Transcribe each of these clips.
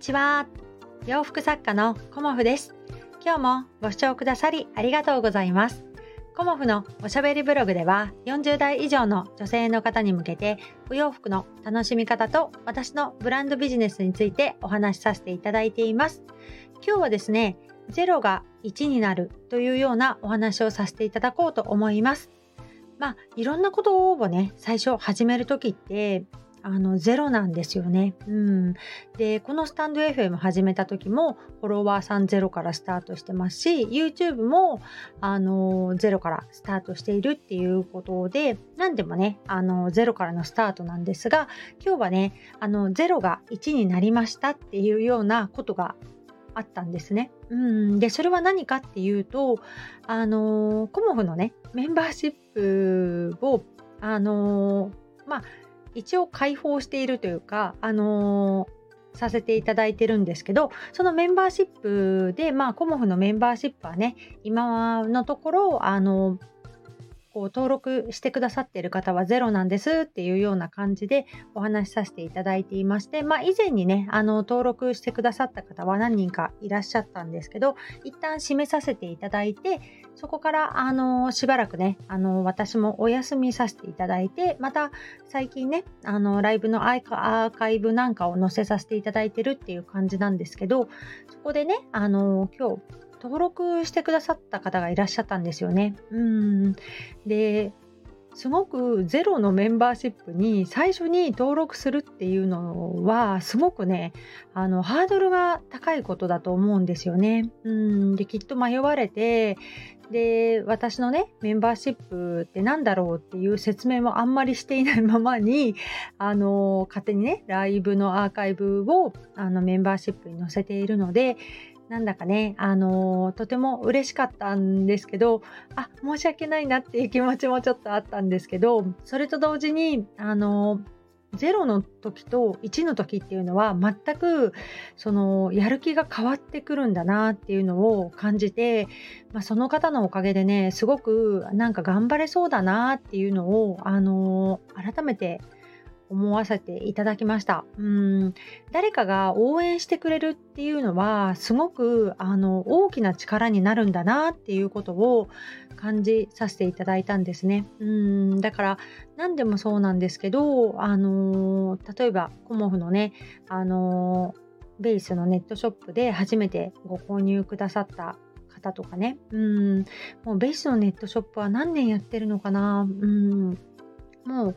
ちは。洋服作家のコモフです。今日もご視聴くださりありがとうございます。コモフのおしゃべりブログでは40代以上の女性の方に向けてお洋服の楽しみ方と私のブランドビジネスについてお話しさせていただいています。今日はですね0が1になるというようなお話をさせていただこうと思います。まあいろんなことをね最初始める時ってあのゼロなんですよね。うん、でこのスタンド FM 始めた時もフォロワーさんゼロからスタートしてますし YouTube もあのゼロからスタートしているっていうことで何でもねあのゼロからのスタートなんですが今日はねあのゼロが1になりましたっていうようなことがあったんですね。うん、でそれは何かっていうとあのコモフのねメンバーシップをあのまあ一応開放しているというか、あのー、させていただいてるんですけど、そのメンバーシップで、まあ、コモフのメンバーシップはね、今のところ、あのー、こう登録してくださっている方はゼロなんですっていうような感じでお話しさせていただいていまして、まあ、以前にねあの登録してくださった方は何人かいらっしゃったんですけど一旦締めさせていただいてそこからあのしばらくねあの私もお休みさせていただいてまた最近ねあのライブのアーカイブなんかを載せさせていただいてるっていう感じなんですけどそこでねあの今日登録してくださった方がいらっしゃったんですよね。うんで、すごくゼロのメンバーシップに最初に登録するっていうのはすごくねあのハードルが高いことだと思うんですよね。うんできっと迷われてで私のねメンバーシップって何だろうっていう説明もあんまりしていないままにあの勝手にねライブのアーカイブをあのメンバーシップに載せているのでなんだかね、あのー、とても嬉しかったんですけど、あ、申し訳ないなっていう気持ちもちょっとあったんですけど、それと同時に、あのー、0の時と1の時っていうのは全くそのやる気が変わってくるんだなっていうのを感じて、まあ、その方のおかげでねすごくなんか頑張れそうだなっていうのをあの改めて思わせていただきました。うん。誰かが応援してくれるっていうのはすごくあの大きな力になるんだなっていうことを感じさせていただいたんですね。うん。だから何でもそうなんですけどあの例えばコモフのねあのベースのネットショップで初めてご購入くださった方とかね。うん。もうベースのネットショップは何年やってるのかな。うん。もう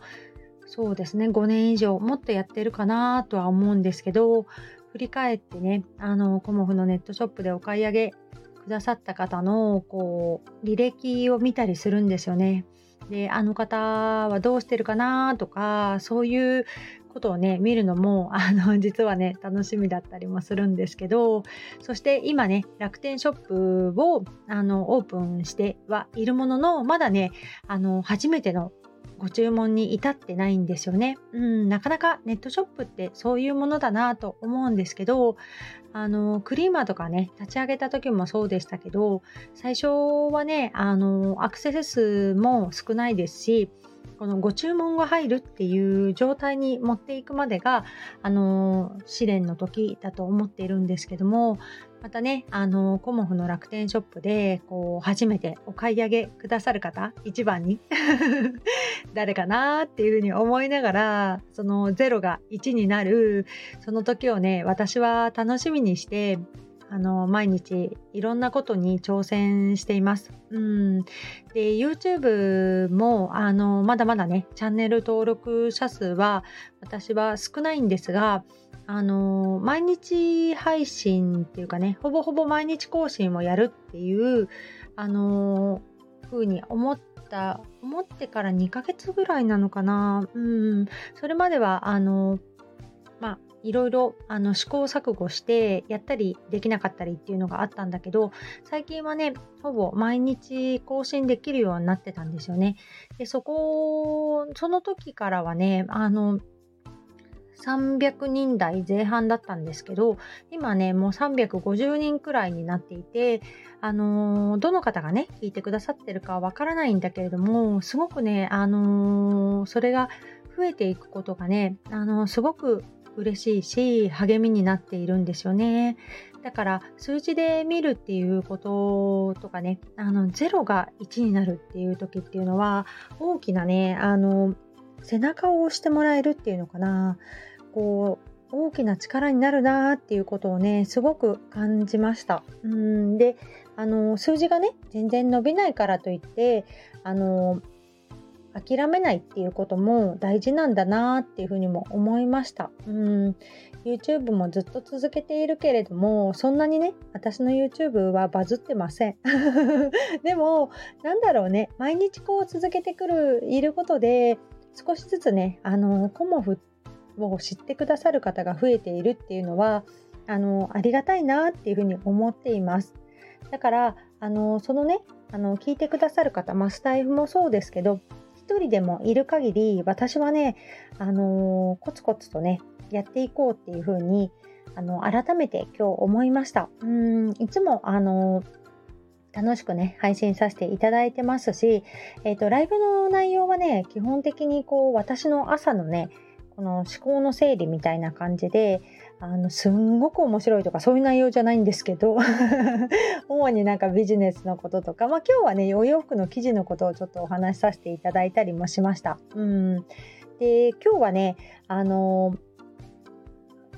そうですね、5年以上、もっとやってるかなとは思うんですけど、振り返ってね、あの、コモフのネットショップでお買い上げくださった方の、こう、履歴を見たりするんですよね。で、あの方はどうしてるかなとか、そういうことをね、見るのも、あの、実はね、楽しみだったりもするんですけど、そして今ね、楽天ショップを、あの、オープンしてはいるものの、まだね、あの、初めてのご注文に至ってないんですよね。うん、なかなかネットショップってそういうものだなと思うんですけど、あの、クリーマーとかね、立ち上げた時もそうでしたけど、最初はね、あの、アクセス数も少ないですし、このご注文が入るっていう状態に持っていくまでが、あの、試練の時だと思っているんですけども、またね、あの、コモフの楽天ショップで、こう、初めてお買い上げくださる方、一番に 誰かなっていうふうに思いながら、その0が1になる、その時をね、私は楽しみにして、あの毎日いろんなことに挑戦しています。うん、で YouTube もあのまだまだねチャンネル登録者数は私は少ないんですがあの毎日配信っていうかねほぼほぼ毎日更新をやるっていうあの風に思った思ってから2ヶ月ぐらいなのかな。うん。それまではあのまあいろいろ試行錯誤してやったりできなかったりっていうのがあったんだけど最近はねほぼ毎日更新できるようになってたんですよね。でそこその時からはねあの300人台前半だったんですけど今ねもう350人くらいになっていてあのー、どの方がね聞いてくださってるかわからないんだけれどもすごくねあのー、それが増えていくことがねあのー、すごく嬉しいし励みになっているんですよね。だから数字で見るっていうこととかねあの0が1になるっていう時っていうのは大きなねあの背中を押してもらえるっていうのかなこう大きな力になるなっていうことをねすごく感じました。うんであの数字がね全然伸びないからといってあの諦めないっていうことも大事なんだなっていうふうにも思いました。うん YouTube もずっと続けているけれどもそんなにね私の YouTube はバズってません。でもなんだろうね毎日こう続けてくるいることで少しずつねあのコモフを知ってくださる方が増えているっていうのはあのありがたいなっていうふうに思っています。だからあのそのねあの聞いてくださる方、まあ、スタイフもそうですけど1人でもいる限り私はね、あのコツコツとねやっていこうっていうふうにあの改めて今日思いました。うんいつもあの楽しくね配信させていただいてますし、えーと、ライブの内容はね基本的にこう私の朝のねこの思考の整理みたいな感じであのすんごく面白いとかそういう内容じゃないんですけど 主になんかビジネスのこととか、まあ、今日はねお洋服の生地のことをちょっとお話しさせていただいたりもしました。うんで今日はねあの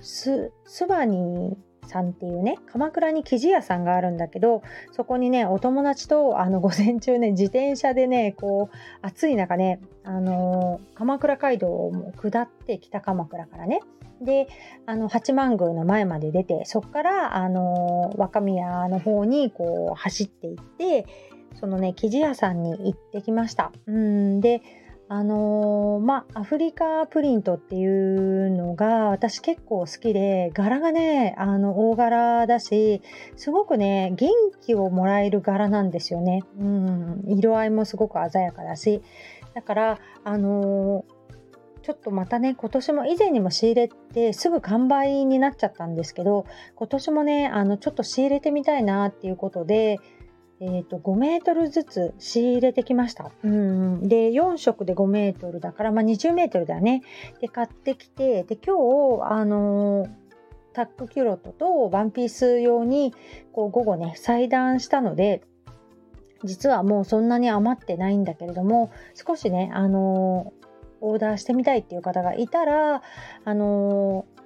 ススバニさんっていうね鎌倉に生地屋さんがあるんだけどそこにねお友達とあの午前中ね自転車でねこう暑い中ね、あのー、鎌倉街道を下って北鎌倉からねであの八幡宮の前まで出てそこから、あのー、若宮の方にこう走っていってそのね生地屋さんに行ってきました。うんであのー、まあ、アフリカプリントっていうのが私結構好きで、柄がね、あの、大柄だし、すごくね、元気をもらえる柄なんですよね。うん、色合いもすごく鮮やかだし。だから、あのーちょっとまたね、今年も以前にも仕入れてすぐ完売になっちゃったんですけど、今年もね、あの、ちょっと仕入れてみたいなっていうことで、えーと、5メートルずつ仕入れてきました。うんで4色で5メートルだから、まあ、20メートルだよね。で買ってきてで今日あのー、タックキュロットとワンピース用にこう午後ね裁断したので実はもうそんなに余ってないんだけれども少しねあのー、オーダーしてみたいっていう方がいたらあのー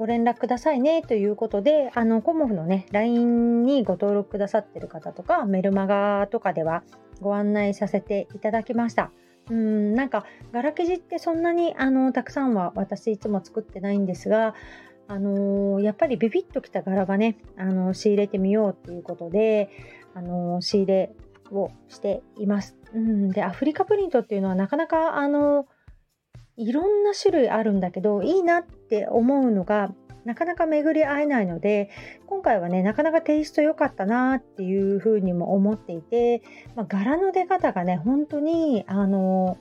ご連絡くださいねということで、あの、コモフのね、LINE にご登録くださってる方とか、メルマガとかではご案内させていただきました。うん、なんか、柄生地ってそんなに、あの、たくさんは私いつも作ってないんですが、あのー、やっぱりビビッときた柄がね、あのー、仕入れてみようということで、あのー、仕入れをしています。うん、で、アフリカプリントっていうのはなかなか、あのいろんな種類あるんだけどいいなっって思うのがなかなか巡り合えないので今回はねなかなかテイスト良かったなっていうふうにも思っていて、まあ、柄の出方がね本当にあの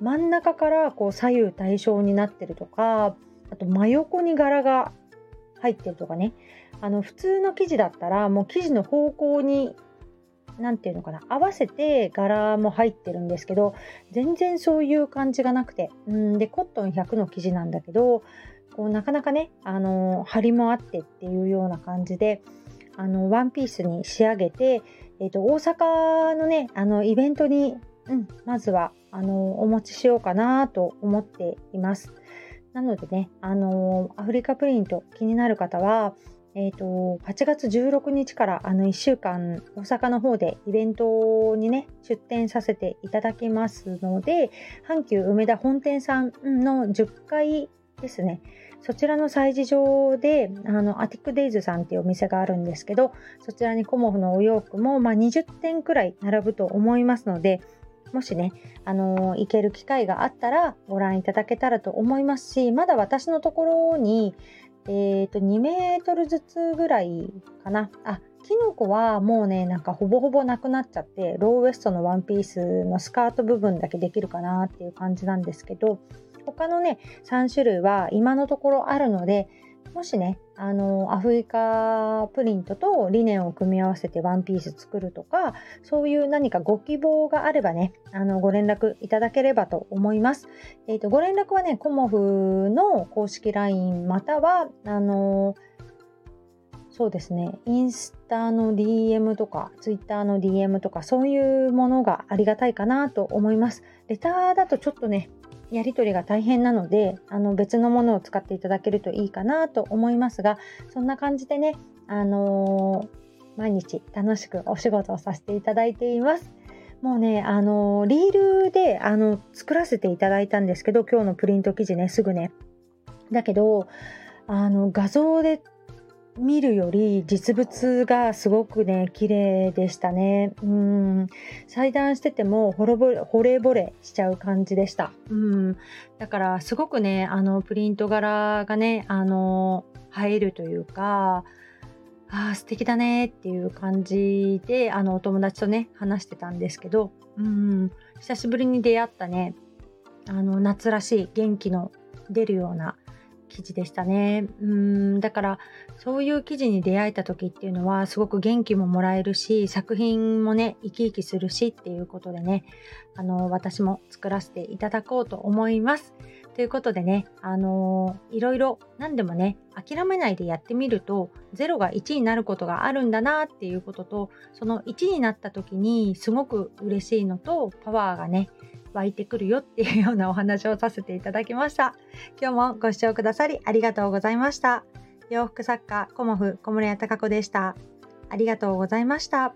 真ん中からこう左右対称になってるとかあと真横に柄が入ってるとかね。あの普通の生地だったらもう生地の方向に何て言うのかな合わせて柄も入ってるんですけど全然そういう感じがなくて。うんでコットン100の生地なんだけどこうなかなかねあの張りもあってっていうような感じであのワンピースに仕上げて、えーと、大阪のねあのイベントに、うん、まずはあのお持ちしようかなと思っています。なのでね、あのアフリカプリント気になる方は、えーと、8月16日からあの1週間大阪の方でイベントにね出店させていただきますので阪急梅田本店さんの10階ですねそちらの催事場であのアティックデイズさんっていうお店があるんですけどそちらにコモフのお洋服も、まあ、20点くらい並ぶと思いますのでもしね、あのー、行ける機会があったらご覧いただけたらと思いますし、まだ私のところに、え、ー、と、2メートルずつぐらいかな。あ、キノコはもうね、なんかほぼほぼなくなっちゃって、ローウエストのワンピースのスカート部分だけできるかなっていう感じなんですけど、他のね、3種類は今のところあるので、もしね、あの、アフリカプリントとリネンを組み合わせてワンピース作るとか、そういう何かご希望があればね、あの、ご連絡いただければと思います。え、ー、と、ご連絡はね、コモフの公式 LINE または、あの、そうですね、インスタの DM とか、ツイッターの DM とか、そういうものがありがたいかなと思います。レターだとちょっとね、やり取りが大変なのであの別のものを使っていただけるといいかなと思いますがそんな感じでね、あのー、毎日楽しくお仕事をさせていただいています。もうね、あのー、リールであの作らせていただいたんですけど今日のプリント記事ねすぐね。だけどあの画像で見るより実物がすごくね綺麗でしたね。うん。裁断しててもほれぼれ惚れ惚れしちゃう感じでした。うん。だからすごくねあのプリント柄がねあの映えるというかあ素敵だねっていう感じであのお友達とね話してたんですけどうん。久しぶりに出会ったねあの夏らしい元気の出るような記事でしたね。うんだからそういう記事に出会えた時っていうのはすごく元気ももらえるし作品もね生き生きするしっていうことでねあの私も作らせていただこうと思います。ということでね、あのー、いろいろ何でもね諦めないでやってみると0が1になることがあるんだなっていうこととその1になった時にすごく嬉しいのとパワーがね湧いてくるよっていうようなお話をさせていただきました。今日もご視聴くださりありがとうございました。洋服作家、コモフ小森屋隆子でした。ありがとうございました。